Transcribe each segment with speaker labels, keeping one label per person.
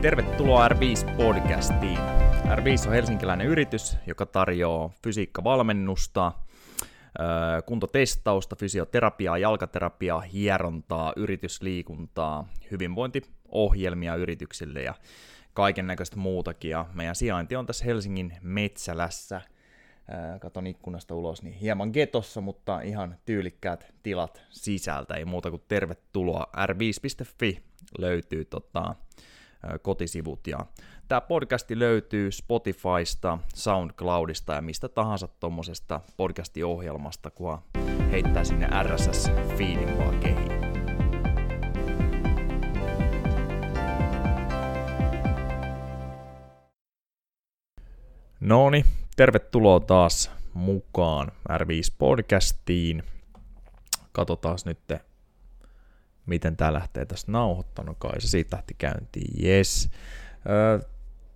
Speaker 1: Tervetuloa R5-podcastiin. R5 on helsinkiläinen yritys, joka tarjoaa fysiikkavalmennusta, kuntotestausta, fysioterapiaa, jalkaterapiaa, hierontaa, yritysliikuntaa, hyvinvointiohjelmia yrityksille ja kaiken näköistä muutakin. Ja meidän sijainti on tässä Helsingin Metsälässä. Katon ikkunasta ulos, niin hieman getossa, mutta ihan tyylikkäät tilat sisältä. Ei muuta kuin tervetuloa. r5.fi löytyy tota, kotisivut. Ja tämä podcasti löytyy Spotifysta, SoundCloudista ja mistä tahansa tuommoisesta podcastiohjelmasta, kun heittää sinne RSS-feedin vaan kehiin. Noni, tervetuloa taas mukaan R5-podcastiin. Katsotaan nyt miten tämä lähtee tästä nauhoittanut, kai se siitä lähti käyntiin, yes.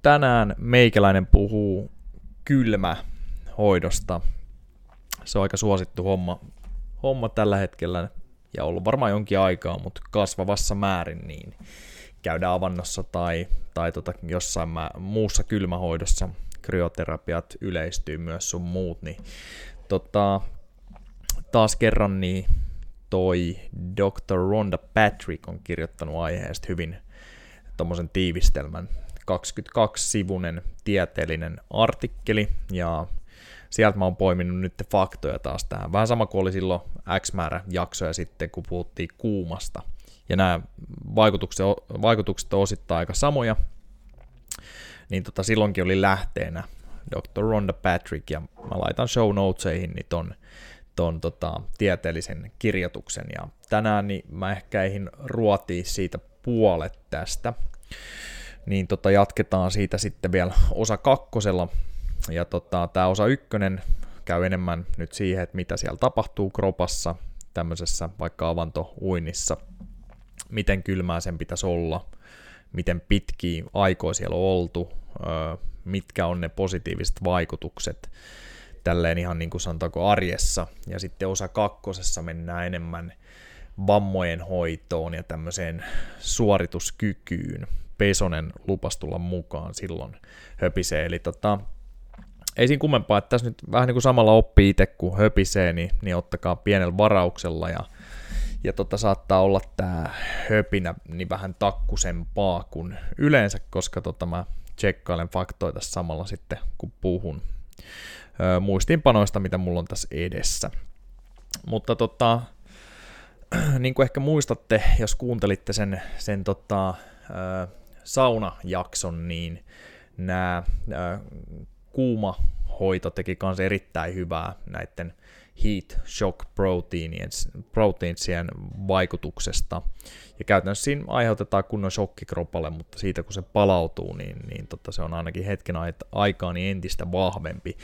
Speaker 1: tänään meikäläinen puhuu kylmä hoidosta. Se on aika suosittu homma, homma tällä hetkellä ja ollut varmaan jonkin aikaa, mutta kasvavassa määrin niin käydään avannossa tai, tai tota jossain mä, muussa kylmähoidossa, kryoterapiat yleistyy myös sun muut, niin tota, taas kerran niin toi Dr. Rhonda Patrick on kirjoittanut aiheesta hyvin tuommoisen tiivistelmän, 22-sivunen tieteellinen artikkeli, ja sieltä mä oon poiminut nyt faktoja taas tähän. Vähän sama kuin oli silloin X määrä jaksoja sitten, kun puhuttiin kuumasta. Ja nämä vaikutukset, vaikutukset on osittain aika samoja, niin tota, silloinkin oli lähteenä Dr. Rhonda Patrick, ja mä laitan show notesihin niin ton ton tota, tieteellisen kirjoituksen. Ja tänään niin mä ehkä eihin ruotii siitä puolet tästä. Niin tota, jatketaan siitä sitten vielä osa kakkosella. Ja tota, tämä osa ykkönen käy enemmän nyt siihen, että mitä siellä tapahtuu kropassa, tämmöisessä vaikka avantouinnissa, miten kylmää sen pitäisi olla, miten pitkiä aikoja siellä on oltu, mitkä on ne positiiviset vaikutukset, tälleen ihan niin kuin sanotaanko arjessa. Ja sitten osa kakkosessa mennään enemmän vammojen hoitoon ja tämmöiseen suorituskykyyn. Pesonen lupas tulla mukaan silloin höpisee. Eli tota, ei siinä kummempaa, että tässä nyt vähän niin kuin samalla oppii itse, kun höpisee, niin, niin ottakaa pienellä varauksella ja, ja tota, saattaa olla tämä höpinä niin vähän takkusempaa kuin yleensä, koska tota, mä tsekkailen faktoita samalla sitten, kun puhun muistiinpanoista, mitä mulla on tässä edessä. Mutta tota, niin kuin ehkä muistatte, jos kuuntelitte sen, sen tota, saunajakson, niin nämä kuuma hoito teki myös erittäin hyvää näiden heat shock proteinsien vaikutuksesta. Ja käytännössä siinä aiheutetaan kunnon shokki kropalle, mutta siitä kun se palautuu, niin, niin tota, se on ainakin hetken aikaa niin entistä vahvempi.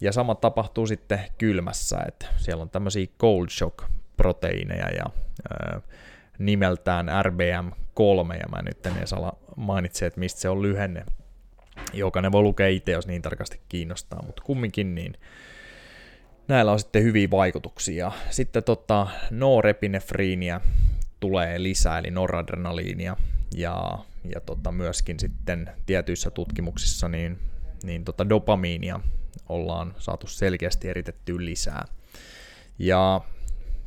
Speaker 1: Ja sama tapahtuu sitten kylmässä, että siellä on tämmöisiä cold shock proteiineja ja ää, nimeltään RBM3, ja mä nyt en ala mainitse, että mistä se on lyhenne. Jokainen voi lukea itse, jos niin tarkasti kiinnostaa, mutta kumminkin niin näillä on sitten hyviä vaikutuksia. Sitten tota, norepinefriiniä tulee lisää, eli noradrenaliinia, ja, ja tota, myöskin sitten tietyissä tutkimuksissa niin, niin tota dopamiinia ollaan saatu selkeästi eritetty lisää. Ja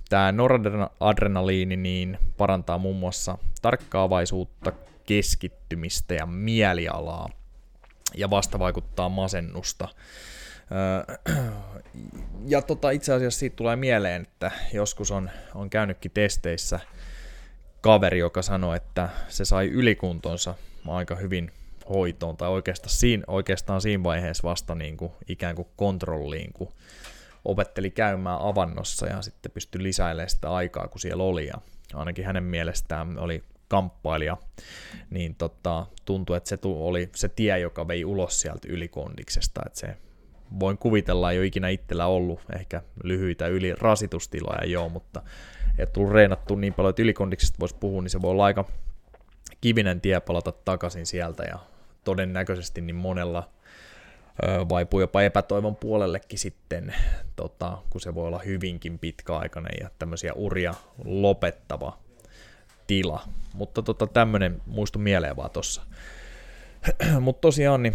Speaker 1: tämä noradrenaliini niin parantaa muun muassa tarkkaavaisuutta, keskittymistä ja mielialaa ja vasta vaikuttaa masennusta. Ja tota, itse asiassa siitä tulee mieleen, että joskus on, on käynytkin testeissä kaveri, joka sanoi, että se sai ylikuntonsa aika hyvin hoitoon, tai oikeastaan siinä, oikeastaan siinä vaiheessa vasta niin kuin, ikään kuin kontrolliin, kun opetteli käymään avannossa ja sitten pystyi lisäilemään sitä aikaa, kun siellä oli, ja ainakin hänen mielestään oli kamppailija, niin tota, tuntui, että se oli se tie, joka vei ulos sieltä ylikondiksesta, että se voin kuvitella, ei ole ikinä itsellä ollut ehkä lyhyitä yli rasitustiloja joo, mutta ei tullut reenattu niin paljon, että ylikondiksesta voisi puhua, niin se voi olla aika kivinen tie palata takaisin sieltä ja todennäköisesti niin monella vaipuu jopa epätoivon puolellekin sitten, tota, kun se voi olla hyvinkin pitkäaikainen ja tämmöisiä uria lopettava tila. Mutta tota, tämmöinen muistu mieleen vaan tuossa. Mutta tosiaan, niin,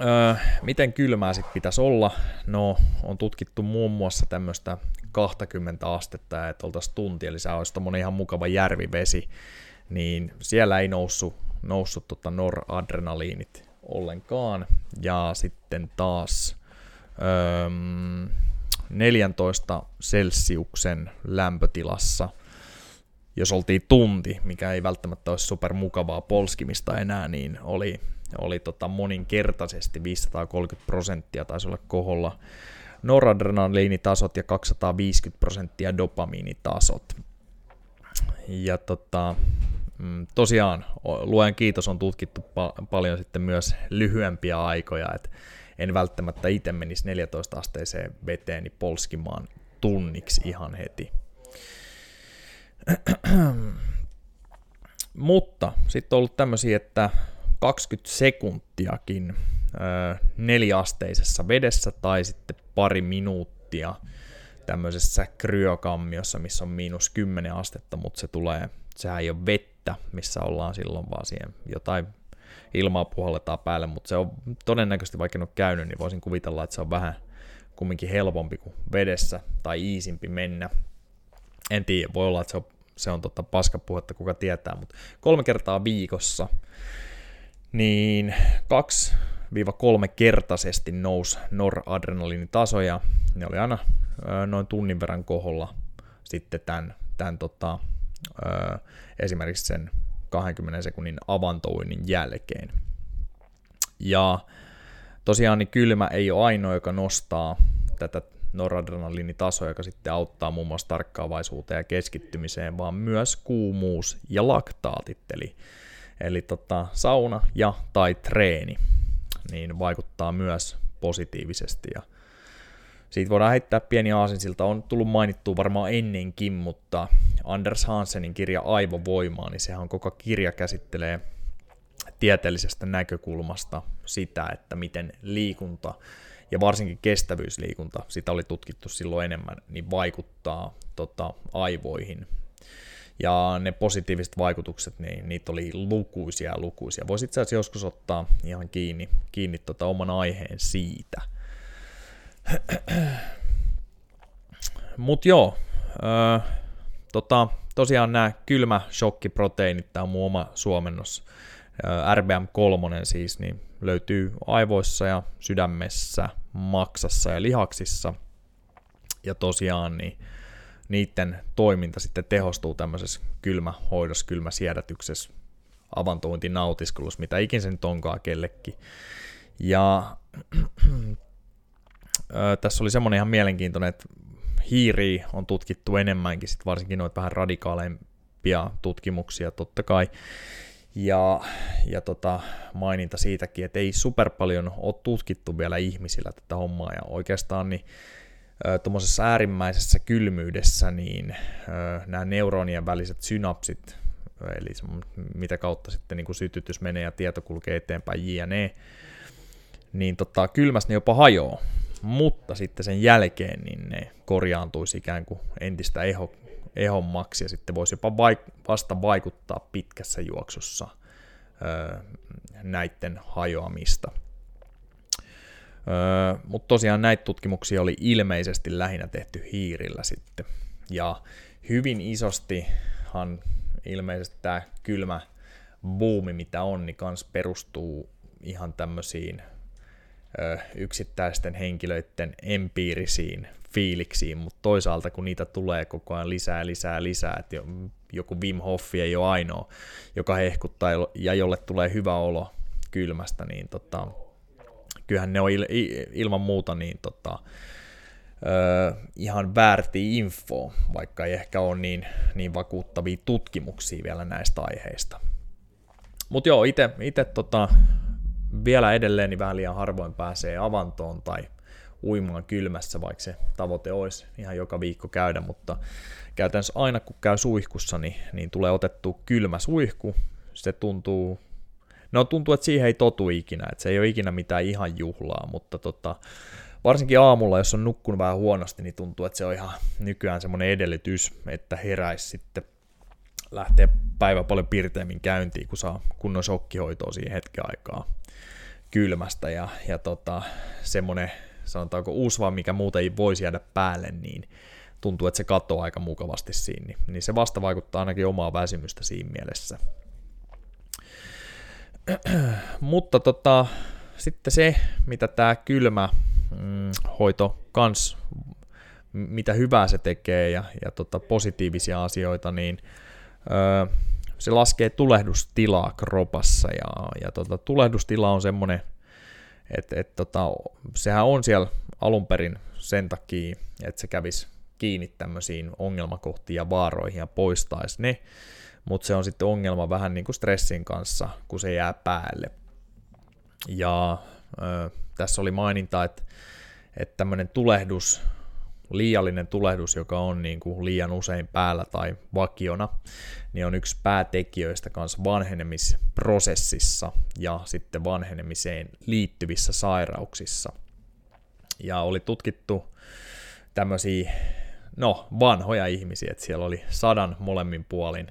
Speaker 1: öö, miten kylmää sitten pitäisi olla? No, on tutkittu muun muassa tämmöistä 20 astetta, että oltaisiin tunti, eli se olisi tommonen ihan mukava järvivesi, niin siellä ei noussut, noussut tota noradrenaliinit ollenkaan, ja sitten taas öö, 14 Celsiuksen lämpötilassa, jos oltiin tunti, mikä ei välttämättä olisi super mukavaa polskimista enää, niin oli, oli tota moninkertaisesti 530 prosenttia taisi olla koholla noradrenaliinitasot ja 250 prosenttia dopamiinitasot. Ja tota, mm, tosiaan, luen kiitos, on tutkittu pa- paljon sitten myös lyhyempiä aikoja, että en välttämättä itse menisi 14 asteiseen veteen niin polskimaan tunniksi ihan heti. Mutta sitten on ollut tämmöisiä, että 20 sekuntiakin neljäasteisessa vedessä tai sitten pari minuuttia tämmöisessä kryokammiossa, missä on miinus 10 astetta, mutta se tulee, sehän ei ole vettä, missä ollaan silloin, vaan siihen jotain ilmaa puhalletaan päälle, mutta se on todennäköisesti, vaikka en ole käynyt, niin voisin kuvitella, että se on vähän kumminkin helpompi kuin vedessä tai iisimpi mennä. En tiedä, voi olla, että se on, se on tota paskapuhetta, kuka tietää, mutta kolme kertaa viikossa, niin kaksi 3 kertaisesti nousi noradrenaliinitasoja. Ne oli aina noin tunnin verran koholla sitten tämän, tämän tota, esimerkiksi sen 20 sekunnin avantouinnin jälkeen. Ja tosiaan niin kylmä ei ole ainoa, joka nostaa tätä noradrenaliinitasoa, joka sitten auttaa muun muassa tarkkaavaisuuteen ja keskittymiseen, vaan myös kuumuus ja laktaatit, eli, eli tota, sauna ja tai treeni niin vaikuttaa myös positiivisesti. Ja siitä voidaan heittää pieni aasinsilta, on tullut mainittua varmaan ennenkin, mutta Anders Hansenin kirja Aivovoimaa, niin sehän koko kirja käsittelee tieteellisestä näkökulmasta sitä, että miten liikunta ja varsinkin kestävyysliikunta, sitä oli tutkittu silloin enemmän, niin vaikuttaa tota, aivoihin ja ne positiiviset vaikutukset, niin niitä oli lukuisia lukuisia. Voisi itse asiassa joskus ottaa ihan kiinni, kiinni tota oman aiheen siitä. Mutta joo, öö, tota, tosiaan nämä kylmä shokkiproteiinit, tämä on mun oma suomennos, RBM3 siis, niin löytyy aivoissa ja sydämessä, maksassa ja lihaksissa. Ja tosiaan niin niiden toiminta sitten tehostuu tämmöisessä kylmähoidossa, kylmäsiedätyksessä, avantointi, nautiskelus, mitä ikin se nyt onkaan kellekin. Ja tässä oli semmoinen ihan mielenkiintoinen, että hiiri on tutkittu enemmänkin, sit varsinkin noita vähän radikaaleimpia tutkimuksia totta kai. Ja, ja tota, maininta siitäkin, että ei super paljon ole tutkittu vielä ihmisillä tätä hommaa, ja oikeastaan niin tuommoisessa äärimmäisessä kylmyydessä, niin nämä neuronien väliset synapsit, eli mitä kautta sitten niin kuin sytytys menee ja tieto kulkee eteenpäin jne, niin tota, kylmässä ne jopa hajoaa, mutta sitten sen jälkeen niin ne korjaantuisi ikään kuin entistä eho, ehommaksi ja sitten voisi jopa vaik- vasta vaikuttaa pitkässä juoksussa ö, näiden hajoamista. Mutta tosiaan näitä tutkimuksia oli ilmeisesti lähinnä tehty hiirillä sitten. Ja hyvin isostihan ilmeisesti tämä kylmä buumi, mitä on, niin kans perustuu ihan tämmöisiin yksittäisten henkilöiden empiirisiin fiiliksiin, mutta toisaalta kun niitä tulee koko ajan lisää, lisää, lisää, että joku Wim Hof ei ole ainoa, joka hehkuttaa ja jolle tulee hyvä olo kylmästä, niin tota, kyllähän ne on il, ilman muuta niin tota, ö, ihan väärti info, vaikka ei ehkä ole niin, niin vakuuttavia tutkimuksia vielä näistä aiheista. Mutta joo, itse tota, vielä edelleen niin vähän liian harvoin pääsee avantoon tai uimaan kylmässä, vaikka se tavoite olisi ihan joka viikko käydä, mutta käytännössä aina kun käy suihkussa, niin, niin tulee otettu kylmä suihku, se tuntuu No tuntuu, että siihen ei totu ikinä, että se ei ole ikinä mitään ihan juhlaa, mutta tota, varsinkin aamulla, jos on nukkunut vähän huonosti, niin tuntuu, että se on ihan nykyään semmoinen edellytys, että heräisi sitten lähtee päivä paljon pirteemmin käyntiin, kun saa kunnon shokkihoitoa siihen hetken aikaa kylmästä ja, ja tota, semmoinen sanotaanko uusva, mikä muuten ei voisi jäädä päälle, niin tuntuu, että se katoaa aika mukavasti siinä, niin, niin se vasta vaikuttaa ainakin omaa väsymystä siinä mielessä. Mutta tota, sitten se, mitä tämä kylmä mm, hoito kans, mitä hyvää se tekee ja, ja tota, positiivisia asioita, niin se laskee tulehdustilaa kropassa ja, ja tota, tulehdustila on semmoinen, että et, tota, sehän on siellä alun perin sen takia, että se kävisi kiinni tämmöisiin ongelmakohtiin ja vaaroihin ja poistaisi ne, mutta se on sitten ongelma vähän niin kuin stressin kanssa, kun se jää päälle. Ja ö, tässä oli maininta, että, että tämmöinen tulehdus, liiallinen tulehdus, joka on niin kuin liian usein päällä tai vakiona, niin on yksi päätekijöistä kanssa vanhenemisprosessissa ja sitten vanhenemiseen liittyvissä sairauksissa. Ja oli tutkittu tämmöisiä, no vanhoja ihmisiä, että siellä oli sadan molemmin puolin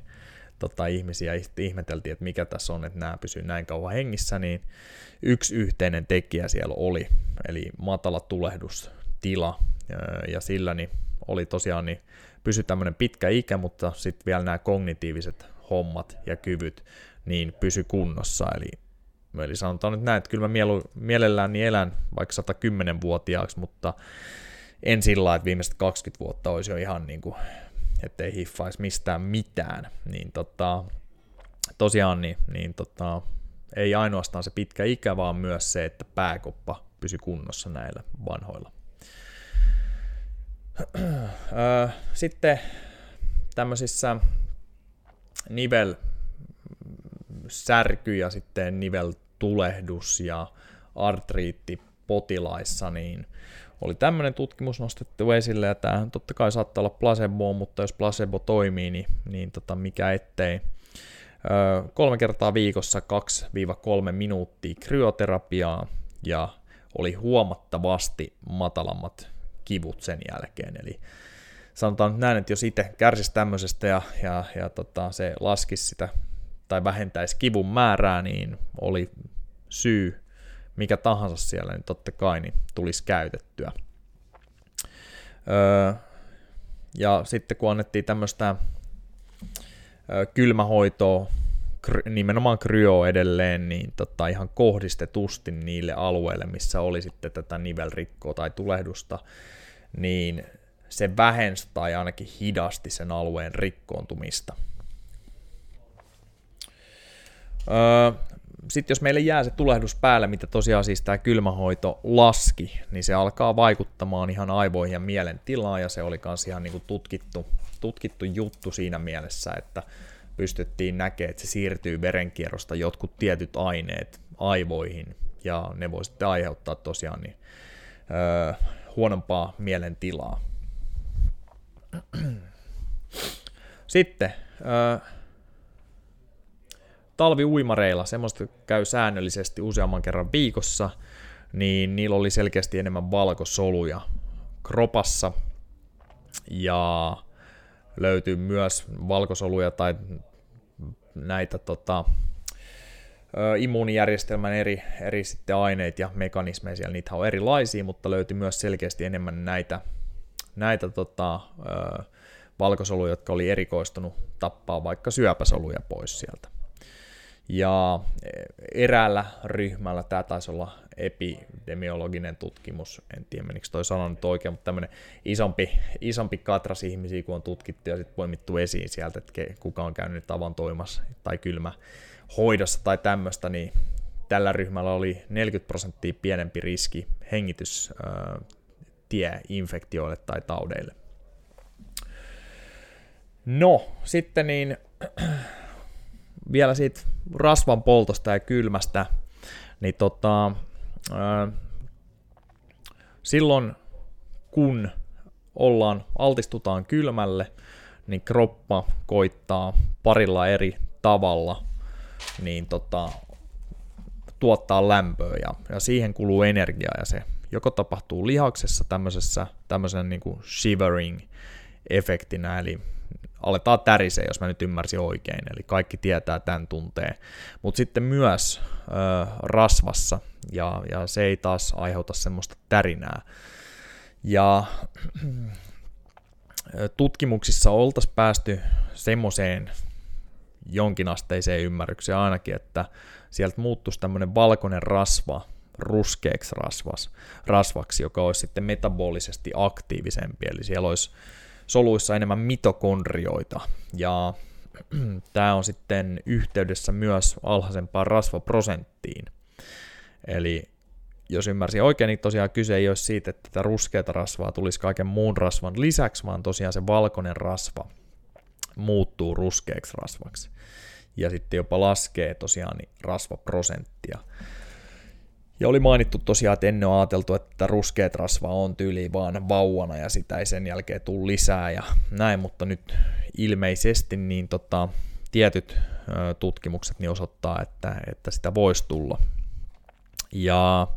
Speaker 1: tota, ihmisiä, ihmeteltiin, että mikä tässä on, että nämä pysyy näin kauan hengissä, niin yksi yhteinen tekijä siellä oli, eli matala tulehdustila, ja sillä niin oli tosiaan, niin pysy tämmöinen pitkä ikä, mutta sitten vielä nämä kognitiiviset hommat ja kyvyt, niin pysy kunnossa, eli Eli sanotaan nyt näin, että kyllä mä mielu, mielellään niin elän vaikka 110-vuotiaaksi, mutta en sillä että viimeiset 20 vuotta olisi jo ihan niin kuin, ettei hiffaisi mistään mitään. Niin tota, tosiaan niin, niin tota, ei ainoastaan se pitkä ikä, vaan myös se, että pääkoppa pysy kunnossa näillä vanhoilla. Sitten tämmöisissä nivel särky ja sitten niveltulehdus ja artriitti potilaissa, niin oli tämmöinen tutkimus nostettu esille, ja tämä totta kai saattaa olla placebo, mutta jos placebo toimii, niin, niin tota, mikä ettei. Öö, kolme kertaa viikossa 2-3 minuuttia kryoterapiaa, ja oli huomattavasti matalammat kivut sen jälkeen, eli sanotaan nyt näin, että jos itse kärsisi tämmöisestä ja, ja, ja tota, se laskisi sitä tai vähentäisi kivun määrää, niin oli syy mikä tahansa siellä, niin totta kai niin tulisi käytettyä. Öö, ja sitten kun annettiin tämmöistä kylmähoitoa, nimenomaan kryo edelleen, niin tota, ihan kohdistetusti niille alueille, missä oli sitten tätä nivelrikkoa tai tulehdusta, niin se vähensi tai ainakin hidasti sen alueen rikkoontumista. Öö, sitten jos meille jää se tulehdus päälle, mitä tosiaan siis tämä kylmähoito laski, niin se alkaa vaikuttamaan ihan aivoihin ja mielen tilaan, ja se oli myös ihan niin tutkittu, tutkittu juttu siinä mielessä, että pystyttiin näkemään, että se siirtyy verenkierrosta jotkut tietyt aineet aivoihin, ja ne voi sitten aiheuttaa tosiaan niin, öö, huonompaa mielentilaa. Sitten öö, talviuimareilla, semmoista käy säännöllisesti useamman kerran viikossa, niin niillä oli selkeästi enemmän valkosoluja kropassa ja löytyy myös valkosoluja tai näitä tota, immuunijärjestelmän eri, eri sitten aineita ja mekanismeja siellä, niitä on erilaisia, mutta löytyy myös selkeästi enemmän näitä, näitä tota, valkosoluja, jotka oli erikoistunut tappaa vaikka syöpäsoluja pois sieltä. Ja eräällä ryhmällä, tämä taisi olla epidemiologinen tutkimus, en tiedä menikö toi sana nyt oikein, mutta tämmöinen isompi, isompi katras ihmisiä, kun on tutkittu ja sitten poimittu esiin sieltä, että kuka on käynyt tavan toimassa tai kylmä hoidossa tai tämmöistä, niin tällä ryhmällä oli 40 prosenttia pienempi riski hengitystieinfektioille tai taudeille. No, sitten niin vielä siitä rasvan poltosta ja kylmästä, niin tota, ää, silloin kun ollaan, altistutaan kylmälle, niin kroppa koittaa parilla eri tavalla niin tota, tuottaa lämpöä ja, ja siihen kuluu energiaa ja se joko tapahtuu lihaksessa tämmöisessä tämmöisen niin kuin shivering efektinä, eli aletaan tärisee, jos mä nyt ymmärsin oikein, eli kaikki tietää tämän tunteen. Mutta sitten myös ö, rasvassa, ja, ja se ei taas aiheuta semmoista tärinää. Ja tutkimuksissa oltaisiin päästy semmoiseen jonkinasteiseen ymmärrykseen ainakin, että sieltä muuttuisi tämmöinen valkoinen rasva ruskeaksi rasvas, rasvaksi, joka olisi sitten metabolisesti aktiivisempi, eli siellä olisi soluissa enemmän mitokondrioita, ja tämä on sitten yhteydessä myös alhaisempaan rasvaprosenttiin. Eli jos ymmärsin oikein, niin tosiaan kyse ei ole siitä, että tätä ruskeata rasvaa tulisi kaiken muun rasvan lisäksi, vaan tosiaan se valkoinen rasva muuttuu ruskeaksi rasvaksi. Ja sitten jopa laskee tosiaan niin rasvaprosenttia. Ja oli mainittu tosiaan, että ennen on ajateltu, että ruskeat rasva on tyyli vaan vauvana ja sitä ei sen jälkeen tule lisää ja näin, mutta nyt ilmeisesti niin tota, tietyt tutkimukset niin osoittaa, että, että sitä voisi tulla. Ja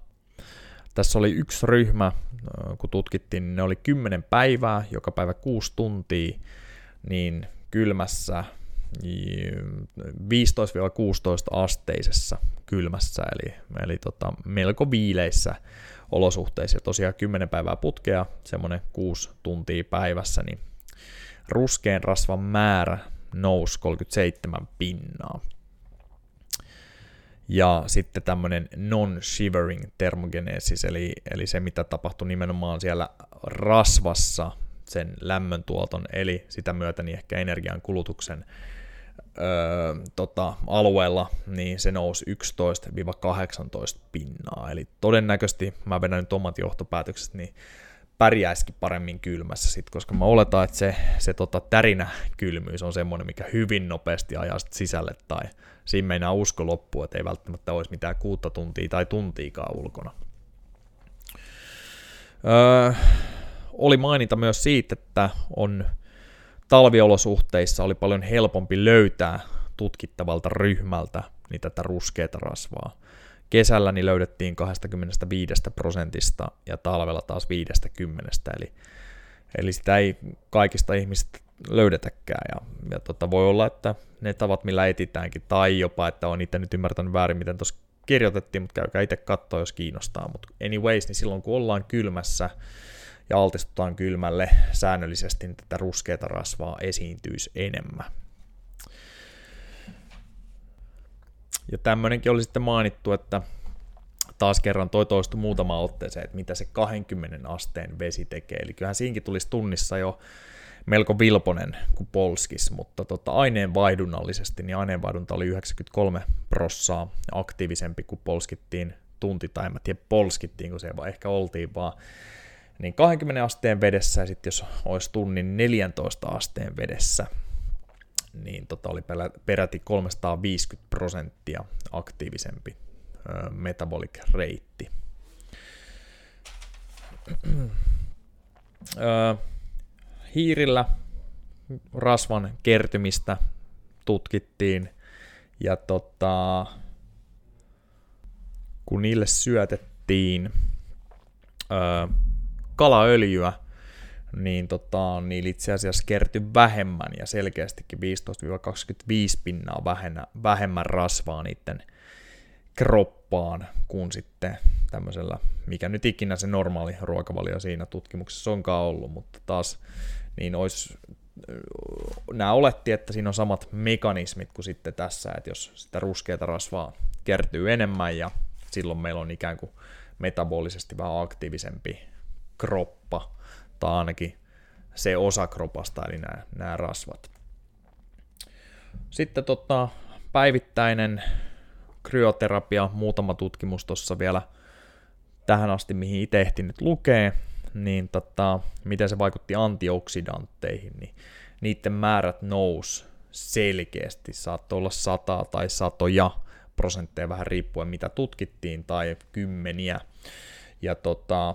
Speaker 1: tässä oli yksi ryhmä, kun tutkittiin, niin ne oli 10 päivää, joka päivä 6 tuntia, niin kylmässä 15-16 asteisessa kylmässä, eli, eli tota, melko viileissä olosuhteissa. Ja tosiaan 10 päivää putkea, semmoinen 6 tuntia päivässä, niin ruskeen rasvan määrä nousi 37 pinnaa. Ja sitten tämmöinen non-shivering thermogenesis, eli, eli se mitä tapahtui nimenomaan siellä rasvassa sen lämmöntuoton, eli sitä myötä niin ehkä energian kulutuksen öö, tota, alueella, niin se nousi 11-18 pinnaa. Eli todennäköisesti, mä vedän nyt omat johtopäätökset, niin pärjäisikin paremmin kylmässä sit, koska mä oletan, että se, se tota, tärinä kylmyys on semmoinen, mikä hyvin nopeasti ajaa sisälle tai siinä meinaa usko loppua, että ei välttämättä olisi mitään kuutta tuntia tai tuntiikaan ulkona. Öö, oli mainita myös siitä, että on talviolosuhteissa oli paljon helpompi löytää tutkittavalta ryhmältä niin tätä ruskeata rasvaa. Kesällä niin löydettiin 25 prosentista ja talvella taas 50, eli, eli sitä ei kaikista ihmisistä löydetäkään. Ja, ja tota, voi olla, että ne tavat, millä etitäänkin, tai jopa, että on itse nyt ymmärtänyt väärin, miten tuossa kirjoitettiin, mutta käykää itse katsoa, jos kiinnostaa. Mutta anyways, niin silloin kun ollaan kylmässä, ja altistutaan kylmälle säännöllisesti, niin tätä ruskeata rasvaa esiintyisi enemmän. Ja tämmöinenkin oli sitten mainittu, että taas kerran toi toistu muutama otteeseen, että mitä se 20 asteen vesi tekee. Eli kyllähän siinkin tulisi tunnissa jo melko vilponen kuin polskis, mutta tota, aineenvaihdunnallisesti niin aineenvaihdunta oli 93 prossaa aktiivisempi kuin polskittiin tunti, tai en mä tiedä polskittiin, kun se ehkä oltiin vaan niin 20 asteen vedessä, ja sitten jos olisi tunnin 14 asteen vedessä, niin tota oli peräti 350 prosenttia aktiivisempi metabolic reitti. hiirillä rasvan kertymistä tutkittiin, ja tota, kun niille syötettiin kalaöljyä, niin tota, niillä itse asiassa kertyi vähemmän ja selkeästikin 15-25 pinnaa vähemmän, vähemmän rasvaa niiden kroppaan kuin sitten tämmöisellä, mikä nyt ikinä se normaali ruokavalio siinä tutkimuksessa onkaan ollut, mutta taas niin olisi, nämä oletti, että siinä on samat mekanismit kuin sitten tässä, että jos sitä ruskeata rasvaa kertyy enemmän ja silloin meillä on ikään kuin metabolisesti vähän aktiivisempi kroppa, tai ainakin se osa kropasta, eli nämä, nämä rasvat. Sitten tota, päivittäinen kryoterapia, muutama tutkimus tuossa vielä tähän asti, mihin itse ehtinyt lukee, niin tota, miten se vaikutti antioksidantteihin, niin niiden määrät nous selkeästi, saattoi olla sata tai satoja prosentteja vähän riippuen mitä tutkittiin, tai kymmeniä. Ja tota,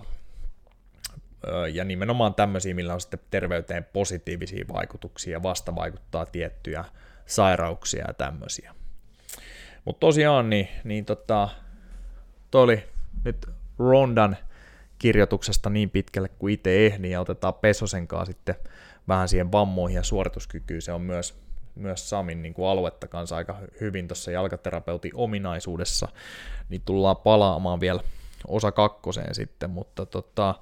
Speaker 1: ja nimenomaan tämmöisiä, millä on sitten terveyteen positiivisia vaikutuksia ja vasta vaikuttaa tiettyjä sairauksia ja tämmöisiä. Mutta tosiaan, niin, niin tota, toi oli nyt Rondan kirjoituksesta niin pitkälle kuin itse ehdin ja otetaan Pesosen kanssa sitten vähän siihen vammoihin ja suorituskykyyn. Se on myös, myös Samin niin kuin aluetta kanssa aika hyvin tuossa jalkaterapeutin ominaisuudessa, niin tullaan palaamaan vielä osa kakkoseen sitten, mutta tota,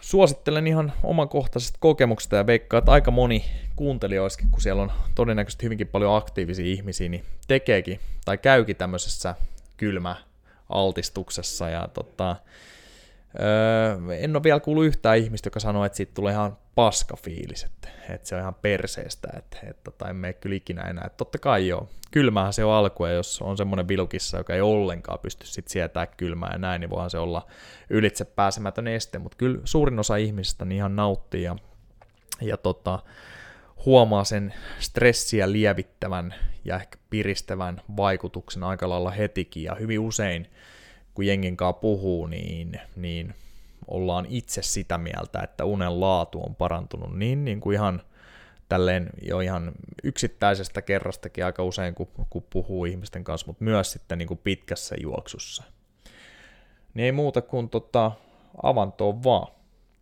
Speaker 1: suosittelen ihan omakohtaisesta kokemuksesta ja veikkaa, että aika moni kuuntelijoissakin, kun siellä on todennäköisesti hyvinkin paljon aktiivisia ihmisiä, niin tekeekin tai käykin tämmöisessä kylmä altistuksessa ja tota, öö, en ole vielä kuullut yhtään ihmistä, joka sanoo, että siitä tulee ihan paska fiilis, että, että se on ihan perseestä, että, että tota, en mene kyllä ikinä enää. Että totta kai joo, kylmähän se on alku, ja jos on semmoinen vilukissa, joka ei ollenkaan pysty sit sietää kylmää ja näin, niin voihan se olla ylitse pääsemätön este, mutta kyllä suurin osa ihmisistä niin ihan nauttii ja, ja tota, huomaa sen stressiä lievittävän ja ehkä piristävän vaikutuksen aika lailla hetikin, ja hyvin usein, kun jengin kanssa puhuu, niin, niin ollaan itse sitä mieltä, että unen laatu on parantunut niin, niin kuin ihan tälleen jo ihan yksittäisestä kerrastakin aika usein, kun, kun puhuu ihmisten kanssa, mutta myös sitten niin kuin pitkässä juoksussa. Niin ei muuta kuin tota, avantoon vaan,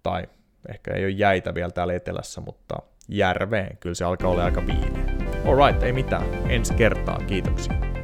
Speaker 1: tai ehkä ei ole jäitä vielä täällä etelässä, mutta järveen, kyllä se alkaa olla aika viileä. Alright, ei mitään, ensi kertaa, kiitoksia.